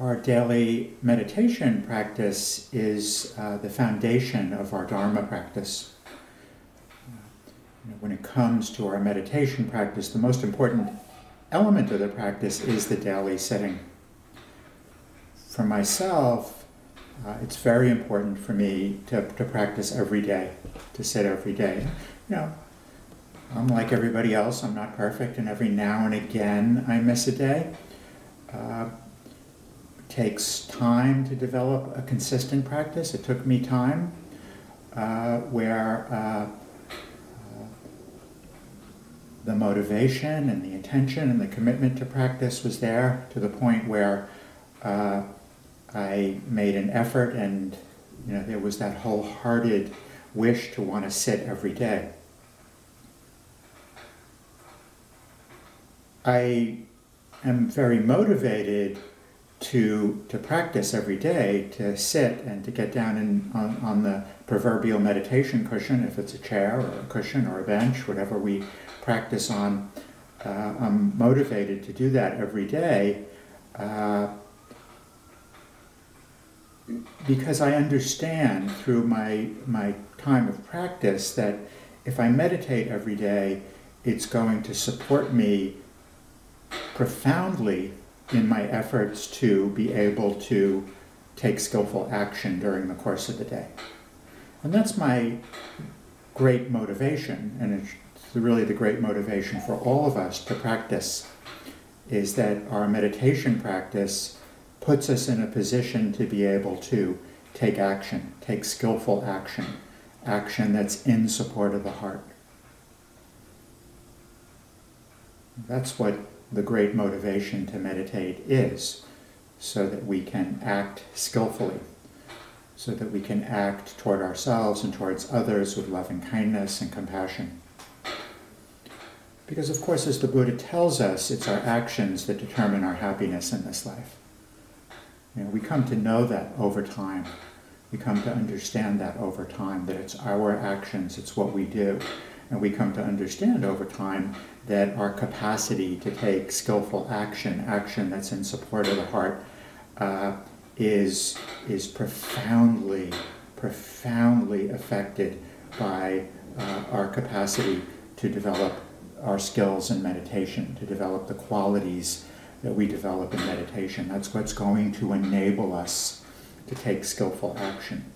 Our daily meditation practice is uh, the foundation of our Dharma practice. when it comes to our meditation practice, the most important element of the practice is the daily sitting. For myself, uh, it's very important for me to, to practice every day, to sit every day. You know, I'm like everybody else, I'm not perfect, and every now and again I miss a day. Uh, takes time to develop a consistent practice. It took me time uh, where uh, uh, the motivation and the intention and the commitment to practice was there to the point where uh, I made an effort and you know there was that wholehearted wish to want to sit every day. I am very motivated to to practice every day to sit and to get down in, on, on the proverbial meditation cushion if it's a chair or a cushion or a bench whatever we practice on uh, i'm motivated to do that every day uh, because i understand through my my time of practice that if i meditate every day it's going to support me profoundly in my efforts to be able to take skillful action during the course of the day. And that's my great motivation, and it's really the great motivation for all of us to practice, is that our meditation practice puts us in a position to be able to take action, take skillful action, action that's in support of the heart. That's what the great motivation to meditate is, so that we can act skillfully, so that we can act toward ourselves and towards others with loving kindness and compassion. Because, of course, as the Buddha tells us, it's our actions that determine our happiness in this life. You know, we come to know that over time. We come to understand that over time, that it's our actions, it's what we do. And we come to understand over time that our capacity to take skillful action, action that's in support of the heart, uh, is, is profoundly, profoundly affected by uh, our capacity to develop our skills in meditation, to develop the qualities that we develop in meditation. That's what's going to enable us to take skillful action.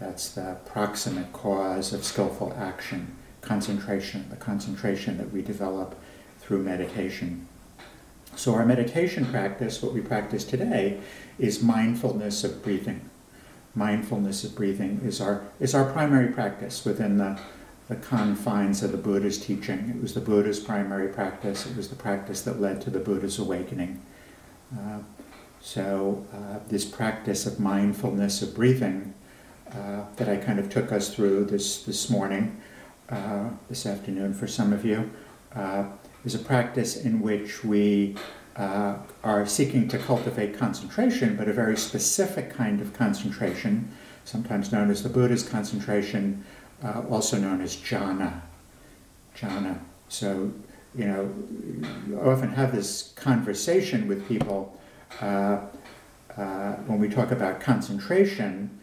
That's the proximate cause of skillful action concentration, the concentration that we develop through meditation. So, our meditation practice, what we practice today, is mindfulness of breathing. Mindfulness of breathing is our, is our primary practice within the, the confines of the Buddha's teaching. It was the Buddha's primary practice, it was the practice that led to the Buddha's awakening. Uh, so, uh, this practice of mindfulness of breathing uh, that I kind of took us through this, this morning uh, this afternoon for some of you uh, is a practice in which we uh, are seeking to cultivate concentration, but a very specific kind of concentration, sometimes known as the Buddha's concentration, also known as jhana. Jhana. So, you know, I often have this conversation with people uh, uh, when we talk about concentration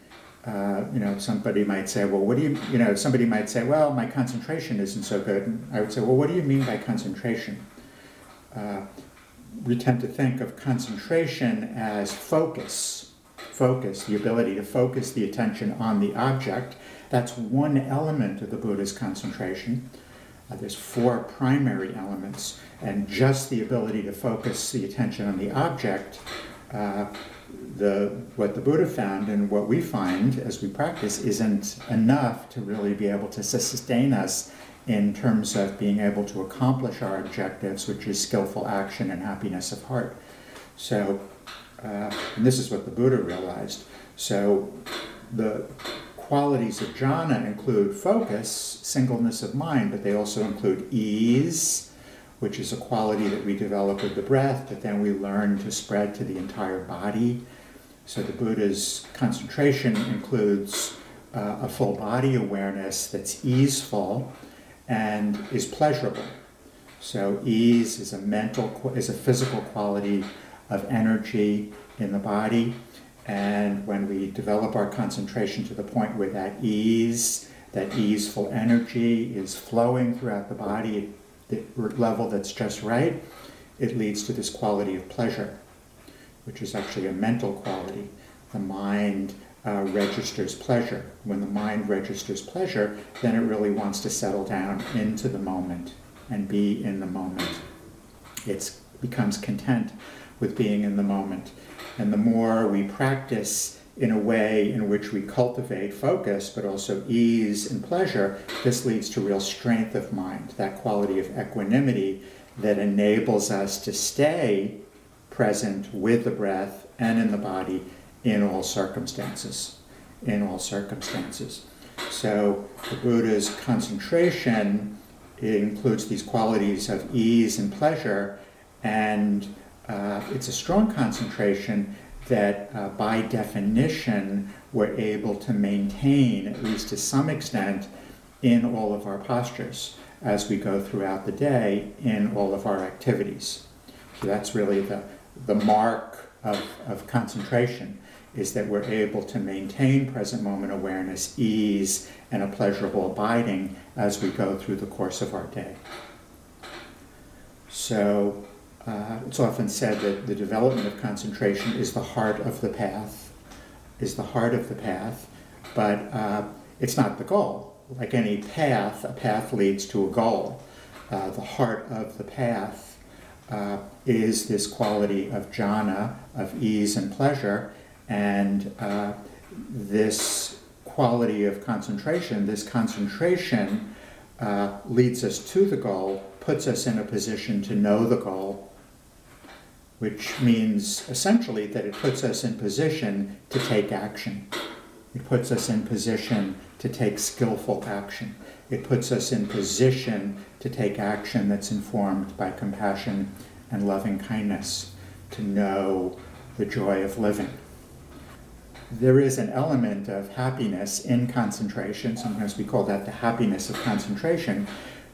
uh, you know, somebody might say, well, what do you, you know, somebody might say, well, my concentration isn't so good. And I would say, well, what do you mean by concentration? Uh, we tend to think of concentration as focus, focus, the ability to focus the attention on the object. That's one element of the Buddha's concentration. Uh, there's four primary elements, and just the ability to focus the attention on the object uh, the what the Buddha found and what we find as we practice isn't enough to really be able to sustain us in terms of being able to accomplish our objectives, which is skillful action and happiness of heart. So, uh, and this is what the Buddha realized. So, the qualities of jhana include focus, singleness of mind, but they also include ease, which is a quality that we develop with the breath, but then we learn to spread to the entire body. So the Buddha's concentration includes uh, a full body awareness that's easeful and is pleasurable. So ease is a mental, is a physical quality. of energy in the body. And when we develop our concentration to the point where that ease, that easeful energy is flowing throughout the body the level that's just right, it leads to this quality of pleasure, which is actually a mental quality. The mind uh, registers pleasure. When the mind registers pleasure, then it really wants to settle down into the moment and be in the moment. It becomes content with being in the moment. And the more we practice in a way in which we cultivate focus, but also ease and pleasure, this leads to real strength of mind, that quality of equanimity that enables us to stay present with the breath and in the body in all circumstances. In all circumstances. So the Buddha's concentration includes these qualities of ease and pleasure, and uh, it's a strong concentration that, uh, by definition, we're able to maintain, at least to some extent, in all of our postures as we go throughout the day in all of our activities. So that's really the, the mark of, of concentration is that we're able to maintain present moment awareness, ease, and a pleasurable abiding as we go through the course of our day. So uh, it's often said that the development of concentration is the heart of the path, is the heart of the path, but uh, it's not the goal. Like any path, a path leads to a goal. Uh, the heart of the path uh, is this quality of jhana, of ease and pleasure, and uh, this quality of concentration, this concentration uh, leads us to the goal, puts us in a position to know the goal, which means essentially that it puts us in position to take action. It puts us in position to take skillful action. It puts us in position to take action that's informed by compassion and loving kindness, to know the joy of living there is an element of happiness in concentration. Sometimes we call that the happiness of concentration,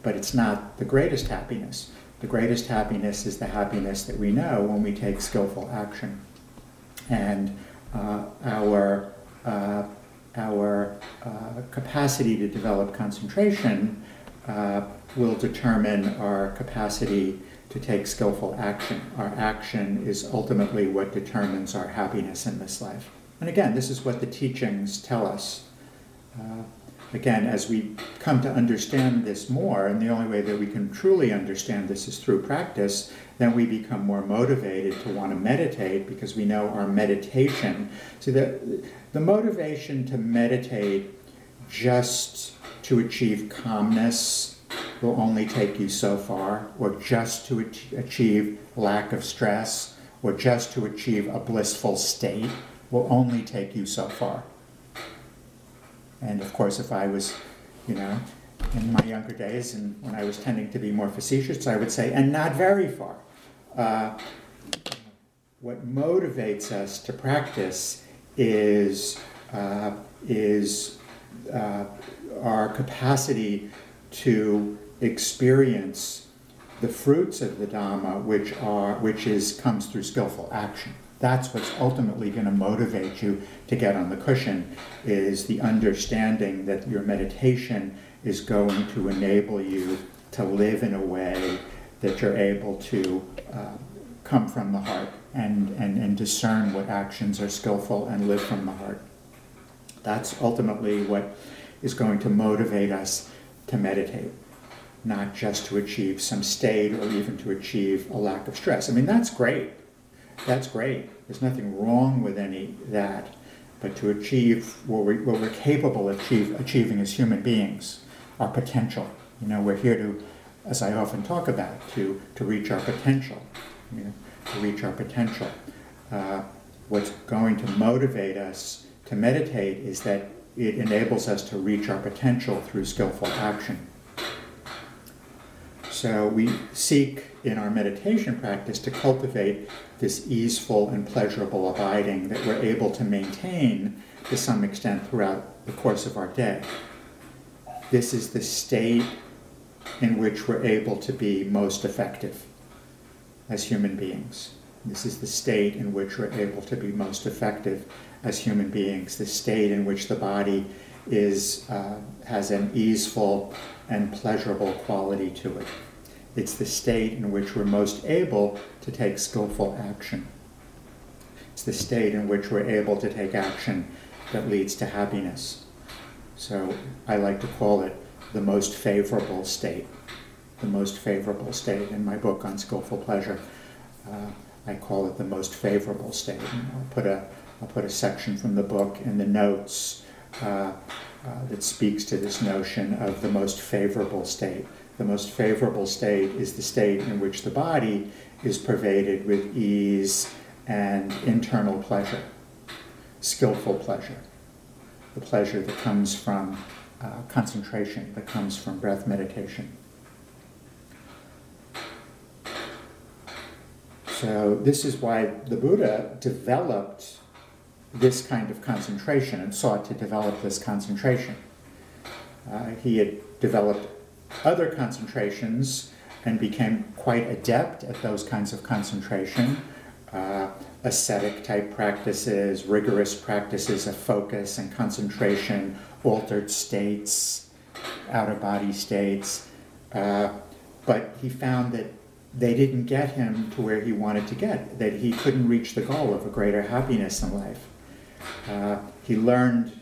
but it's not the greatest happiness. The greatest happiness is the happiness that we know when we take skillful action. And uh, our, uh, our uh, capacity to develop concentration uh, will determine our capacity to take skillful action. Our action is ultimately what determines our happiness in this life. And again, this is what the teachings tell us. Again, as we come to understand this more, and the only way that we can truly understand this is through practice, then we become more motivated to want to meditate because we know our meditation. So the, the motivation to meditate just to achieve calmness will only take you so far, or just to achieve lack of stress, or just to achieve a blissful state will only take you so far. And of course, if I was, you know, in my younger days and when I was tending to be more facetious, I would say, and not very far. Uh, what motivates us to practice is, uh, is uh, our capacity to experience the fruits of the Dhamma, which are which is comes through skillful action that's what's ultimately going to motivate you to get on the cushion is the understanding that your meditation is going to enable you to live in a way that you're able to uh, come from the heart and, and, and discern what actions are skillful and live from the heart. That's ultimately what is going to motivate us to meditate, not just to achieve some state or even to achieve a lack of stress. I mean, that's great. That's great. There's nothing wrong with any that, but to achieve what we're, what we're capable of achieve, achieving as human beings, our potential. You know, we're here to, as I often talk about, to, to reach our potential. You know, to reach our potential. Uh, what's going to motivate us to meditate is that it enables us to reach our potential through skillful action. So we seek in our meditation practice to cultivate this easeful and pleasurable abiding that we're able to maintain to some extent throughout the course of our day. This is the state in which we're able to be most effective as human beings. This is the state in which we're able to be most effective as human beings, the state in which the body is, uh, has an easeful and pleasurable quality to it. It's the state in which we're most able to take skillful action. It's the state in which we're able to take action that leads to happiness. So I like to call it the most favorable state. The most favorable state. In my book on skillful pleasure, uh, I call it the most favorable state. And I'll put a I'll put a section from the book in the notes uh, uh, that speaks to this notion of the most favorable state. The most favorable state is the state in which the body is pervaded with ease and internal pleasure, skillful pleasure, the pleasure that comes from uh, concentration, that comes from breath meditation. So, this is why the Buddha developed this kind of concentration and sought to develop this concentration. Uh, he had developed other concentrations and became quite adept at those kinds of concentration. Uh, ascetic type practices, rigorous practices of focus and concentration, altered states, out of body states. Uh, but he found that they didn't get him to where he wanted to get, that he couldn't reach the goal of a greater happiness in life. Uh, he learned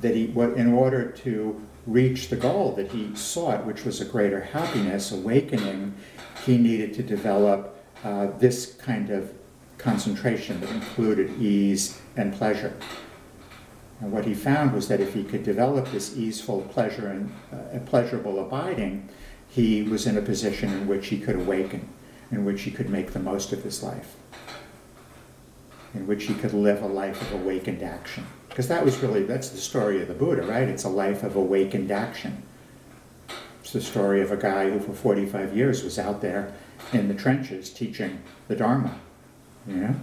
that he, in order to reach the goal that he sought, which was a greater happiness, awakening, he needed to develop uh, this kind of concentration that included ease and pleasure. And what he found was that if he could develop this easeful pleasure and uh, pleasurable abiding, he was in a position in which he could awaken, in which he could make the most of his life, in which he could live a life of awakened action. Because that was really, that's the story of the Buddha, right? It's a life of awakened action. It's the story of a guy who for 45 years was out there in the trenches teaching the Dharma, you know?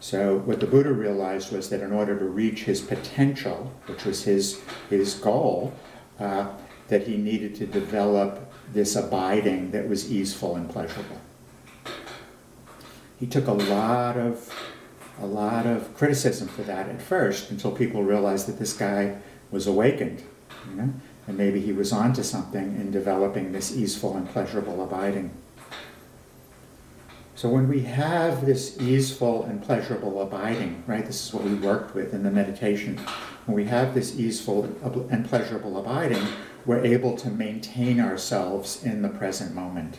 So what the Buddha realized was that in order to reach his potential, which was his, his goal, uh, that he needed to develop this abiding that was easeful and pleasurable. He took a lot of a lot of criticism for that at first until people realized that this guy was awakened, you know, and maybe he was onto something in developing this easeful and pleasurable abiding. So when we have this easeful and pleasurable abiding, right, this is what we worked with in the meditation. When we have this easeful and pleasurable abiding, we're able to maintain ourselves in the present moment.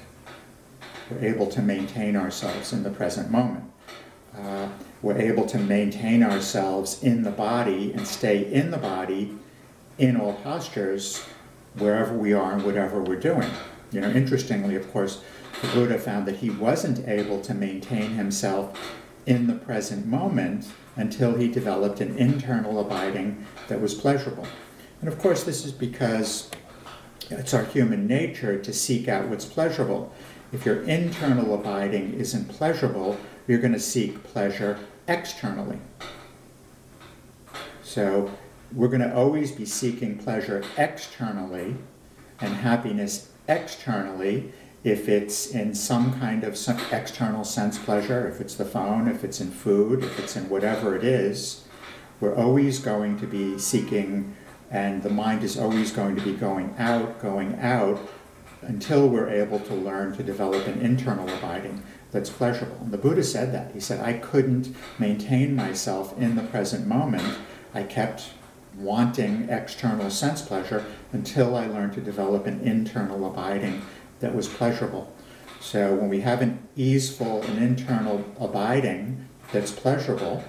We're able to maintain ourselves in the present moment. Uh, we're able to maintain ourselves in the body and stay in the body in all postures wherever we are and whatever we're doing. You know, interestingly, of course, the Buddha found that he wasn't able to maintain himself in the present moment until he developed an internal abiding that was pleasurable. And of course, this is because it's our human nature to seek out what's pleasurable. If your internal abiding isn't pleasurable, you're going to seek pleasure externally. So we're going to always be seeking pleasure externally and happiness externally if it's in some kind of some external sense pleasure, if it's the phone, if it's in food, if it's in whatever it is, we're always going to be seeking, and the mind is always going to be going out, going out, until we're able to learn to develop an internal abiding that's pleasurable. And the Buddha said that. He said, I couldn't maintain myself in the present moment. I kept wanting external sense pleasure until I learned to develop an internal abiding that was pleasurable. So when we have an easeful and internal abiding that's pleasurable,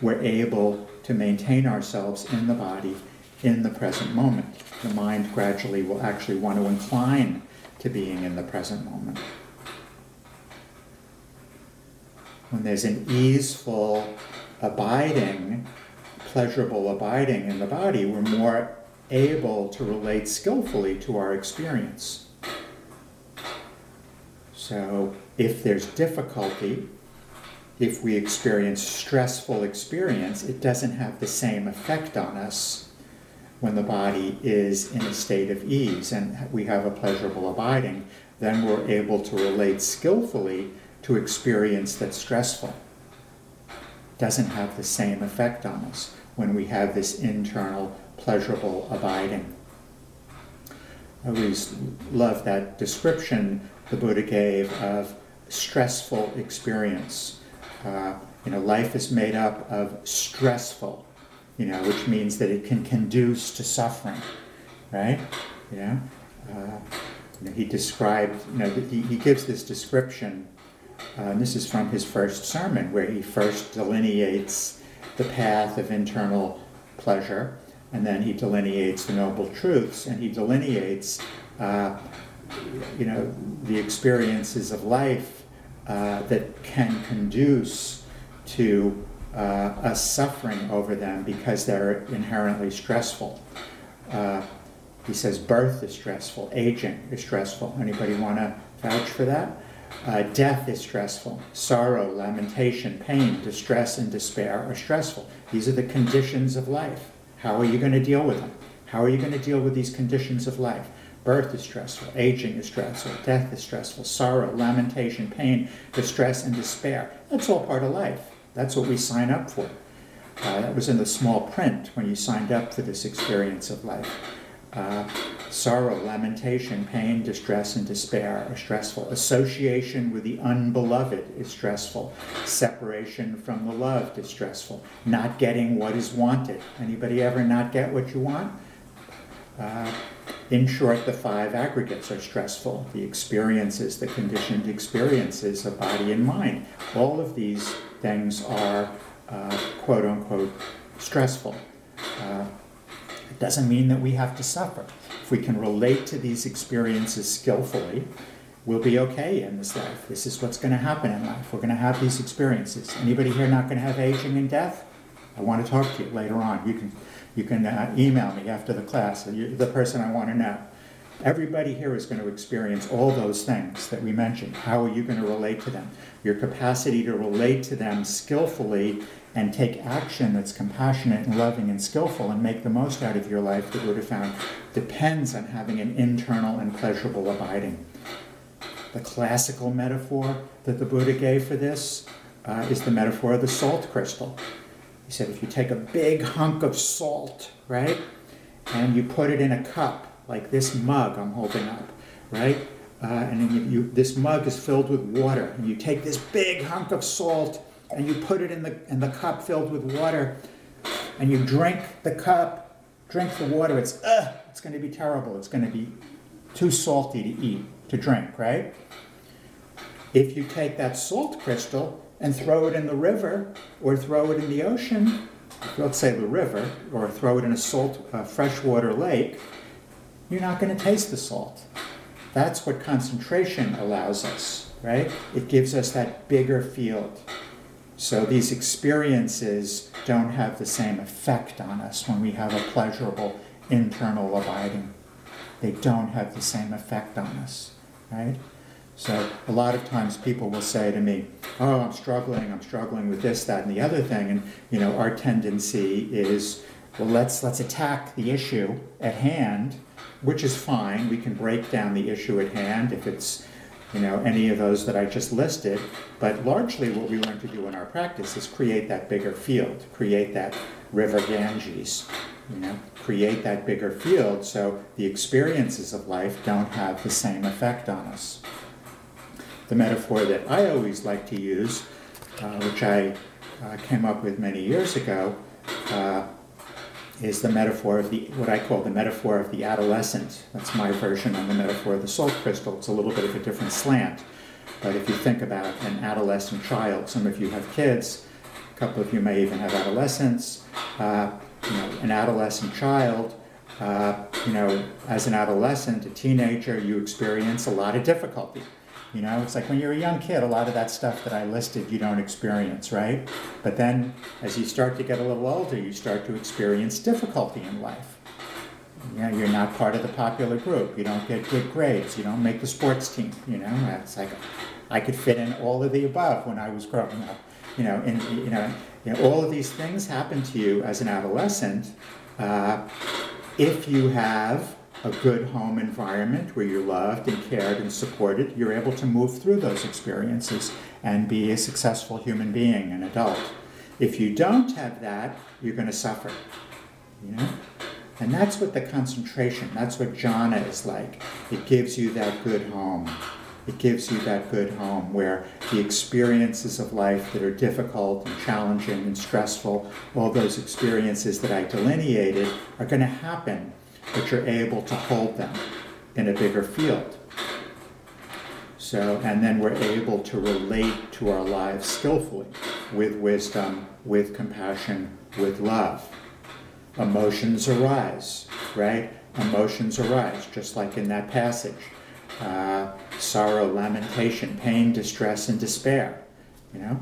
we're able to maintain ourselves in the body in the present moment. The mind gradually will actually want to incline to being in the present moment. When there's an easeful abiding, pleasurable abiding in the body, we're more able to relate skillfully to our experience. So if there's difficulty, if we experience stressful experience, it doesn't have the same effect on us when the body is in a state of ease and we have a pleasurable abiding, then we're able to relate skillfully to experience that's stressful doesn't have the same effect on us when we have this internal pleasurable abiding. I always love that description the Buddha gave of stressful experience. Uh, you know, life is made up of stressful, you know, which means that it can conduce to suffering, right? You know, uh, you know he described, you know, he, he gives this description, uh, and this is from his first sermon, where he first delineates the path of internal pleasure, and then he delineates the noble truths, and he delineates, uh, you know, the experiences of life uh, that can conduce to uh, us suffering over them because they're inherently stressful. Uh, he says birth is stressful, aging is stressful. Anybody want to vouch for that? Uh, death is stressful. Sorrow, lamentation, pain, distress, and despair are stressful. These are the conditions of life. How are you going to deal with them? How are you going to deal with these conditions of life? Birth is stressful, aging is stressful, death is stressful, sorrow, lamentation, pain, distress, and despair. That's all part of life. That's what we sign up for. Uh, that was in the small print when you signed up for this experience of life. Uh, sorrow, lamentation, pain, distress, and despair are stressful. Association with the unbeloved is stressful. Separation from the loved is stressful. Not getting what is wanted. Anybody ever not get what you want? Uh, in short, the five aggregates are stressful. The experiences, the conditioned experiences of body and mind. All of these things are uh, quote unquote stressful. Uh, doesn't mean that we have to suffer. If we can relate to these experiences skillfully, we'll be okay in this life. This is what's going to happen in life. We're going to have these experiences. Anybody here not going to have aging and death? I want to talk to you later on. You can, you can uh, email me after the class. You're the person I want to know. Everybody here is going to experience all those things that we mentioned. How are you going to relate to them? Your capacity to relate to them skillfully and take action that's compassionate and loving and skillful and make the most out of your life that Buddha found depends on having an internal and pleasurable abiding. The classical metaphor that the Buddha gave for this uh, is the metaphor of the salt crystal. He said if you take a big hunk of salt, right, and you put it in a cup, like this mug I'm holding up, right, uh, and you, you, this mug is filled with water, and you take this big hunk of salt and you put it in the, in the cup filled with water, and you drink the cup, drink the water, it's, uh, it's going to be terrible. It's going to be too salty to eat, to drink, right? If you take that salt crystal and throw it in the river or throw it in the ocean, let's say the river, or throw it in a salt uh, freshwater lake, you're not going to taste the salt. That's what concentration allows us, right? It gives us that bigger field. So these experiences don't have the same effect on us when we have a pleasurable internal abiding. They don't have the same effect on us, right? So a lot of times people will say to me, "Oh, I'm struggling. I'm struggling with this, that, and the other thing." And you know, our tendency is, well, let's let's attack the issue at hand, which is fine. We can break down the issue at hand if it's you know, any of those that I just listed. But largely what we learn to do in our practice is create that bigger field, create that river Ganges, you know, create that bigger field so the experiences of life don't have the same effect on us. The metaphor that I always like to use, uh, which I uh, came up with many years ago, uh, is the metaphor of the what I call the metaphor of the adolescent. That's my version on the metaphor of the salt crystal. It's a little bit of a different slant. But if you think about an adolescent child, some of you have kids, a couple of you may even have adolescents. Uh, you know, an adolescent child, uh, you know, as an adolescent, a teenager, you experience a lot of difficulty. You know, it's like when you're a young kid, a lot of that stuff that I listed you don't experience, right? But then as you start to get a little older, you start to experience difficulty in life. You know, you're not part of the popular group. You don't get good grades. You don't make the sports team. You know, it's like I could fit in all of the above when I was growing up. You know, and you know, you know all of these things happen to you as an adolescent uh, if you have a good home environment where you're loved and cared and supported, you're able to move through those experiences and be a successful human being, an adult. If you don't have that, you're going to suffer. You know? And that's what the concentration, that's what jhana is like. It gives you that good home. It gives you that good home where the experiences of life that are difficult and challenging and stressful, all those experiences that I delineated, are going to happen, but you're able to hold them in a bigger field. So, and then we're able to relate to our lives skillfully with wisdom, with compassion, with love. Emotions arise, right? Emotions arise, just like in that passage. Uh, sorrow, lamentation, pain, distress, and despair. You know,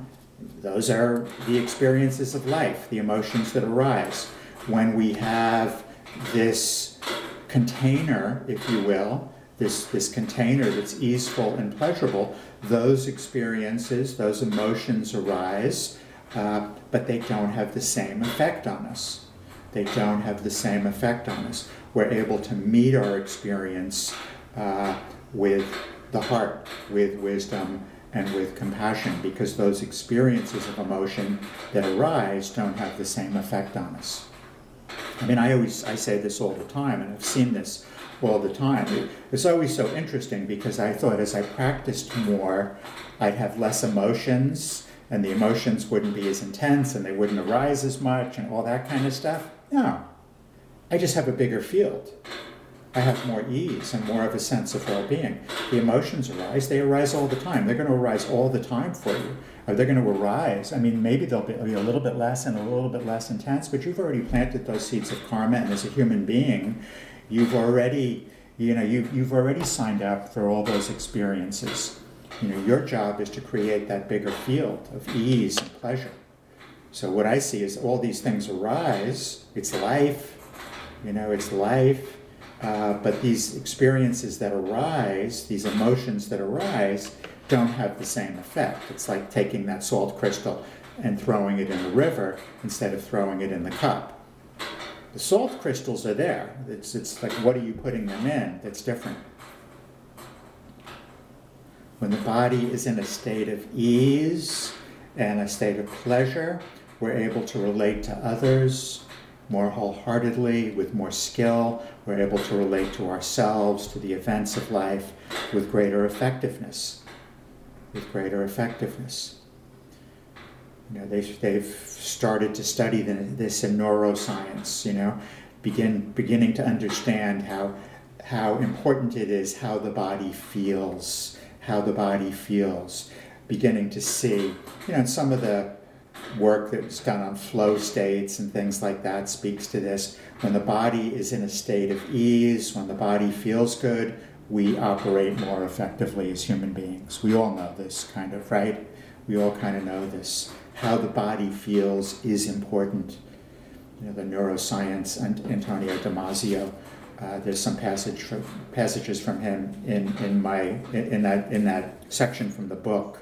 those are the experiences of life, the emotions that arise. When we have this container, if you will, this, this container that's easeful and pleasurable, those experiences, those emotions arise, uh, but they don't have the same effect on us. They don't have the same effect on us. We're able to meet our experience uh, with the heart, with wisdom, and with compassion because those experiences of emotion that arise don't have the same effect on us. I mean, I always I say this all the time, and I've seen this all the time. It, it's always so interesting because I thought as I practiced more, I'd have less emotions, and the emotions wouldn't be as intense, and they wouldn't arise as much, and all that kind of stuff. No, I just have a bigger field. I have more ease and more of a sense of well being. The emotions arise, they arise all the time. They're going to arise all the time for you. Are they going to arise? I mean, maybe they'll be, a little bit less and a little bit less intense, but you've already planted those seeds of karma, and as a human being, you've already, you know, you've, you've already signed up for all those experiences. You know, your job is to create that bigger field of ease and pleasure. So what I see is all these things arise. It's life, you know, it's life uh, but these experiences that arise, these emotions that arise, don't have the same effect. It's like taking that salt crystal and throwing it in the river instead of throwing it in the cup. The salt crystals are there. It's, it's like, what are you putting them in that's different? When the body is in a state of ease and a state of pleasure, we're able to relate to others more wholeheartedly, with more skill. We're able to relate to ourselves, to the events of life, with greater effectiveness. With greater effectiveness. You know, they've, they've started to study this in neuroscience, you know, begin, beginning to understand how, how important it is how the body feels, how the body feels, beginning to see, you know, some of the work that was done on flow states and things like that speaks to this. When the body is in a state of ease, when the body feels good, we operate more effectively as human beings. We all know this, kind of, right? We all kind of know this. How the body feels is important. You know, the neuroscience and Antonio Damasio. Uh, there's some passage from, passages from him in, in my in, in that in that section from the book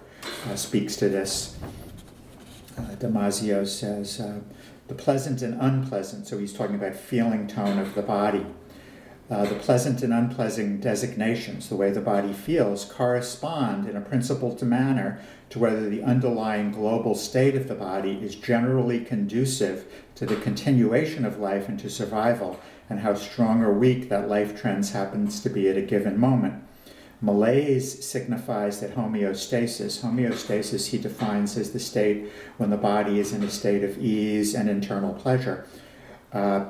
uh, speaks to this uh, Damasio says, uh, the pleasant and unpleasant, so he's talking about feeling tone of the body. Uh, the pleasant and unpleasant designations, the way the body feels, correspond in a principled manner to whether the underlying global state of the body is generally conducive to the continuation of life and to survival, and how strong or weak that life trends happens to be at a given moment. Malaise signifies that homeostasis. Homeostasis he defines as the state when the body is in a state of ease and internal pleasure. Uh,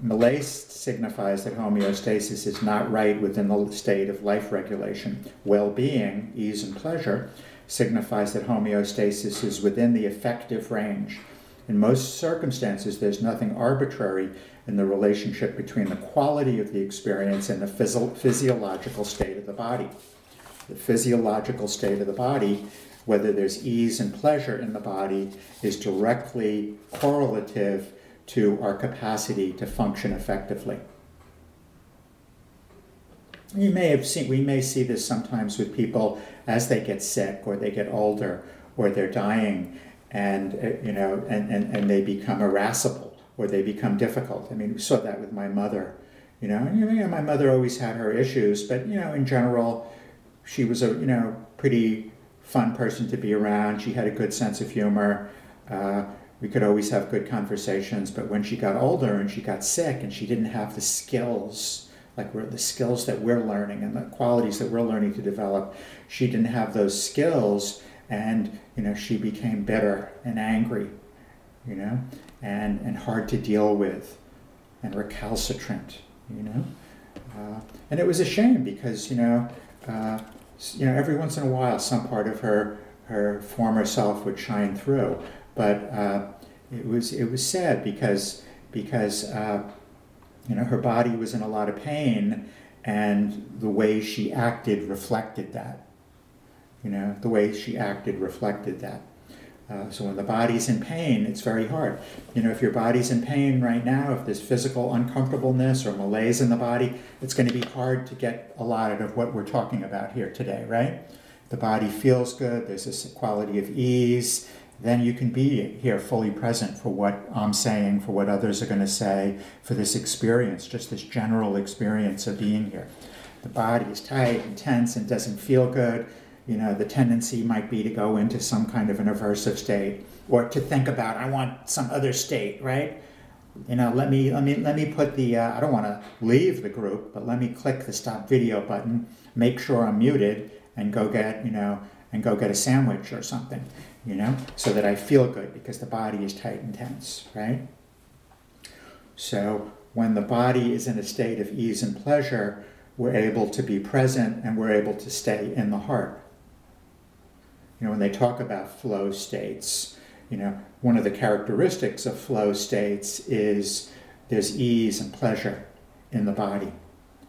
malaise signifies that homeostasis is not right within the state of life regulation. Well being, ease and pleasure, signifies that homeostasis is within the effective range. In most circumstances, there's nothing arbitrary in the relationship between the quality of the experience and the physio- physiological state of the body. The physiological state of the body, whether there's ease and pleasure in the body, is directly correlative to our capacity to function effectively. You may have seen, we may see this sometimes with people as they get sick or they get older or they're dying and, uh, you know, and, and, and they become irascible or they become difficult. I mean, we saw that with my mother. You know, you know, my mother always had her issues, but you know, in general, she was a you know pretty fun person to be around. She had a good sense of humor. Uh, we could always have good conversations, but when she got older and she got sick and she didn't have the skills, like the skills that we're learning and the qualities that we're learning to develop, she didn't have those skills, and you know she became bitter and angry, you know, and and hard to deal with, and recalcitrant, you know, uh, and it was a shame because you know. Uh, you know, every once in a while, some part of her her former self would shine through. But uh, it was it was sad because because uh, you know her body was in a lot of pain, and the way she acted reflected that. You know, the way she acted reflected that. Uh, so when the body's in pain, it's very hard. You know, if your body's in pain right now, if there's physical uncomfortableness or malaise in the body, it's going to be hard to get a lot of what we're talking about here today, right? The body feels good, there's this quality of ease, then you can be here fully present for what I'm saying, for what others are going to say, for this experience, just this general experience of being here. The body is tight and tense and doesn't feel good you know, the tendency might be to go into some kind of an aversive state or to think about, I want some other state, right? You know, let me let me let me put the uh, I don't want to leave the group, but let me click the stop video button, make sure I'm muted, and go get you know and go get a sandwich or something, you know, so that I feel good because the body is tight and tense, right? So when the body is in a state of ease and pleasure, we're able to be present and we're able to stay in the heart. You know, when they talk about flow states, you know, one of the characteristics of flow states is there's ease and pleasure in the body.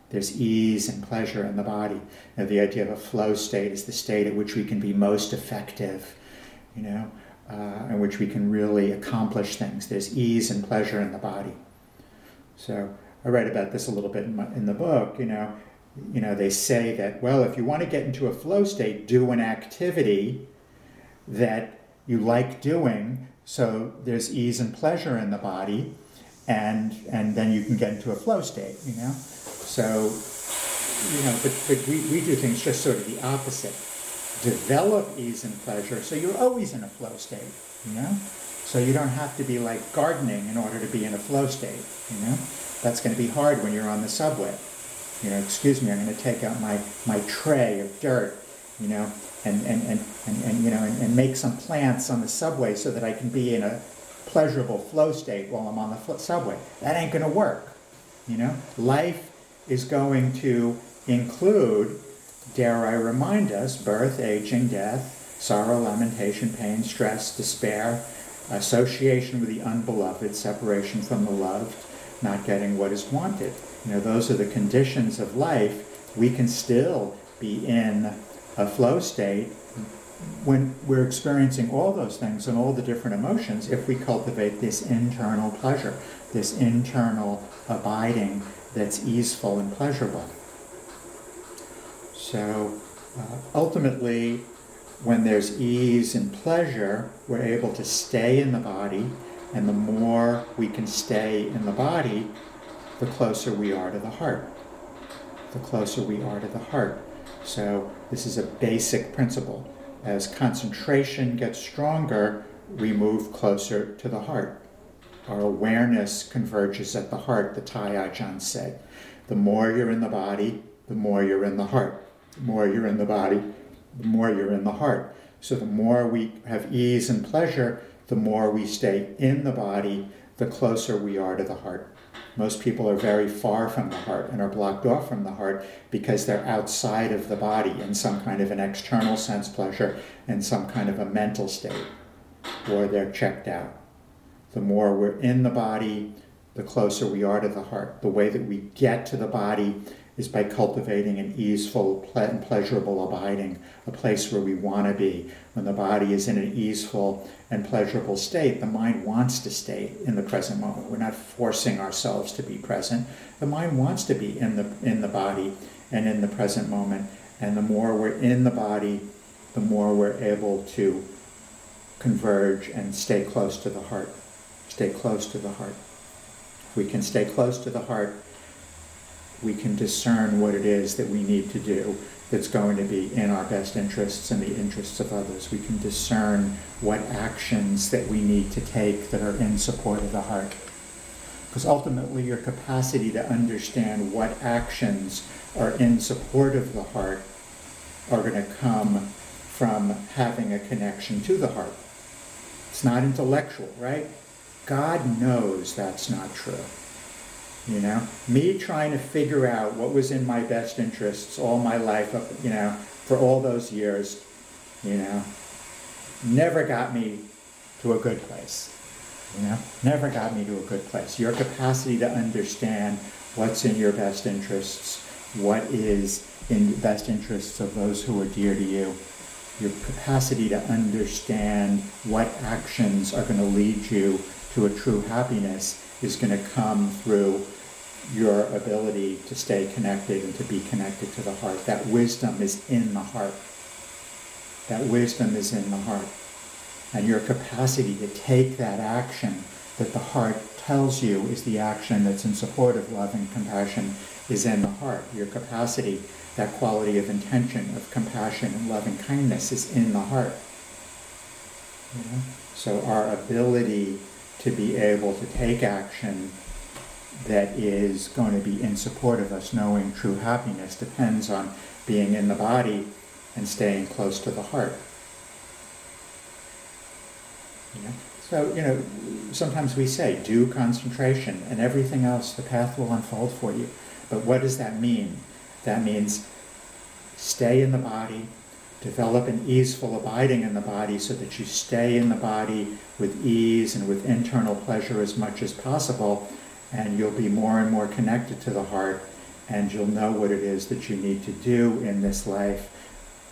There's ease and pleasure in the body. You know, the idea of a flow state is the state at which we can be most effective, you know, uh, in which we can really accomplish things. There's ease and pleasure in the body. So I write about this a little bit in, my, in the book. You know, you know, they say that, well, if you want to get into a flow state, do an activity that you like doing, so there's ease and pleasure in the body, and and then you can get into a flow state, you know. So, you know, but, but we, we do things just sort of the opposite. Develop ease and pleasure, so you're always in a flow state, you know. So you don't have to be like gardening in order to be in a flow state, you know. That's going to be hard when you're on the subway you know, excuse me, I'm going to take out my, my tray of dirt, you know, and, and, and, and, and you know, and, and, make some plants on the subway so that I can be in a pleasurable flow state while I'm on the subway. That ain't going to work, you know. Life is going to include, dare I remind us, birth, aging, death, sorrow, lamentation, pain, stress, despair, association with the unbeloved, separation from the loved, not getting what is wanted you know, those are the conditions of life, we can still be in a flow state when we're experiencing all those things and all the different emotions if we cultivate this internal pleasure, this internal abiding that's easeful and pleasurable. So uh, ultimately, when there's ease and pleasure, we're able to stay in the body, and the more we can stay in the body, the closer we are to the heart. The closer we are to the heart. So, this is a basic principle. As concentration gets stronger, we move closer to the heart. Our awareness converges at the heart, the Thai Ajahn said. The more you're in the body, the more you're in the heart. The more you're in the body, the more you're in the heart. So the more we have ease and pleasure, the more we stay in the body, the closer we are to the heart. Most people are very far from the heart and are blocked off from the heart because they're outside of the body in some kind of an external sense pleasure and some kind of a mental state, or they're checked out. The more we're in the body, the closer we are to the heart. The way that we get to the body is by cultivating an easeful and pleasurable abiding, a place where we want to be. When the body is in an easeful and pleasurable state, the mind wants to stay in the present moment. We're not forcing ourselves to be present. The mind wants to be in the in the body and in the present moment. And the more we're in the body, the more we're able to converge and stay close to the heart. Stay close to the heart. If we can stay close to the heart, we can discern what it is that we need to do that's going to be in our best interests and the interests of others. We can discern what actions that we need to take that are in support of the heart. Because ultimately, your capacity to understand what actions are in support of the heart are going to come from having a connection to the heart. It's not intellectual, right? God knows that's not true. You know, me trying to figure out what was in my best interests all my life, you know, for all those years, you know, never got me to a good place. You know, never got me to a good place. Your capacity to understand what's in your best interests, what is in the best interests of those who are dear to you, your capacity to understand what actions are going to lead you to a true happiness is going to come through your ability to stay connected and to be connected to the heart. That wisdom is in the heart. That wisdom is in the heart. And your capacity to take that action that the heart tells you is the action that's in support of love and compassion is in the heart. Your capacity, that quality of intention, of compassion and love and kindness is in the heart. You know? So our ability to be able to take action that is going to be in support of us knowing true happiness depends on being in the body and staying close to the heart. So, you know, sometimes we say, do concentration, and everything else, the path will unfold for you. But what does that mean? That means stay in the body, develop an easeful abiding in the body so that you stay in the body with ease and with internal pleasure as much as possible, and you'll be more and more connected to the heart and you'll know what it is that you need to do in this life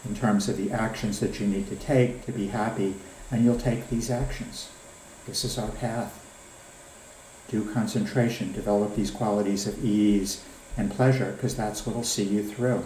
in terms of the actions that you need to take to be happy and you'll take these actions. This is our path. Do concentration. Develop these qualities of ease and pleasure because that's what will see you through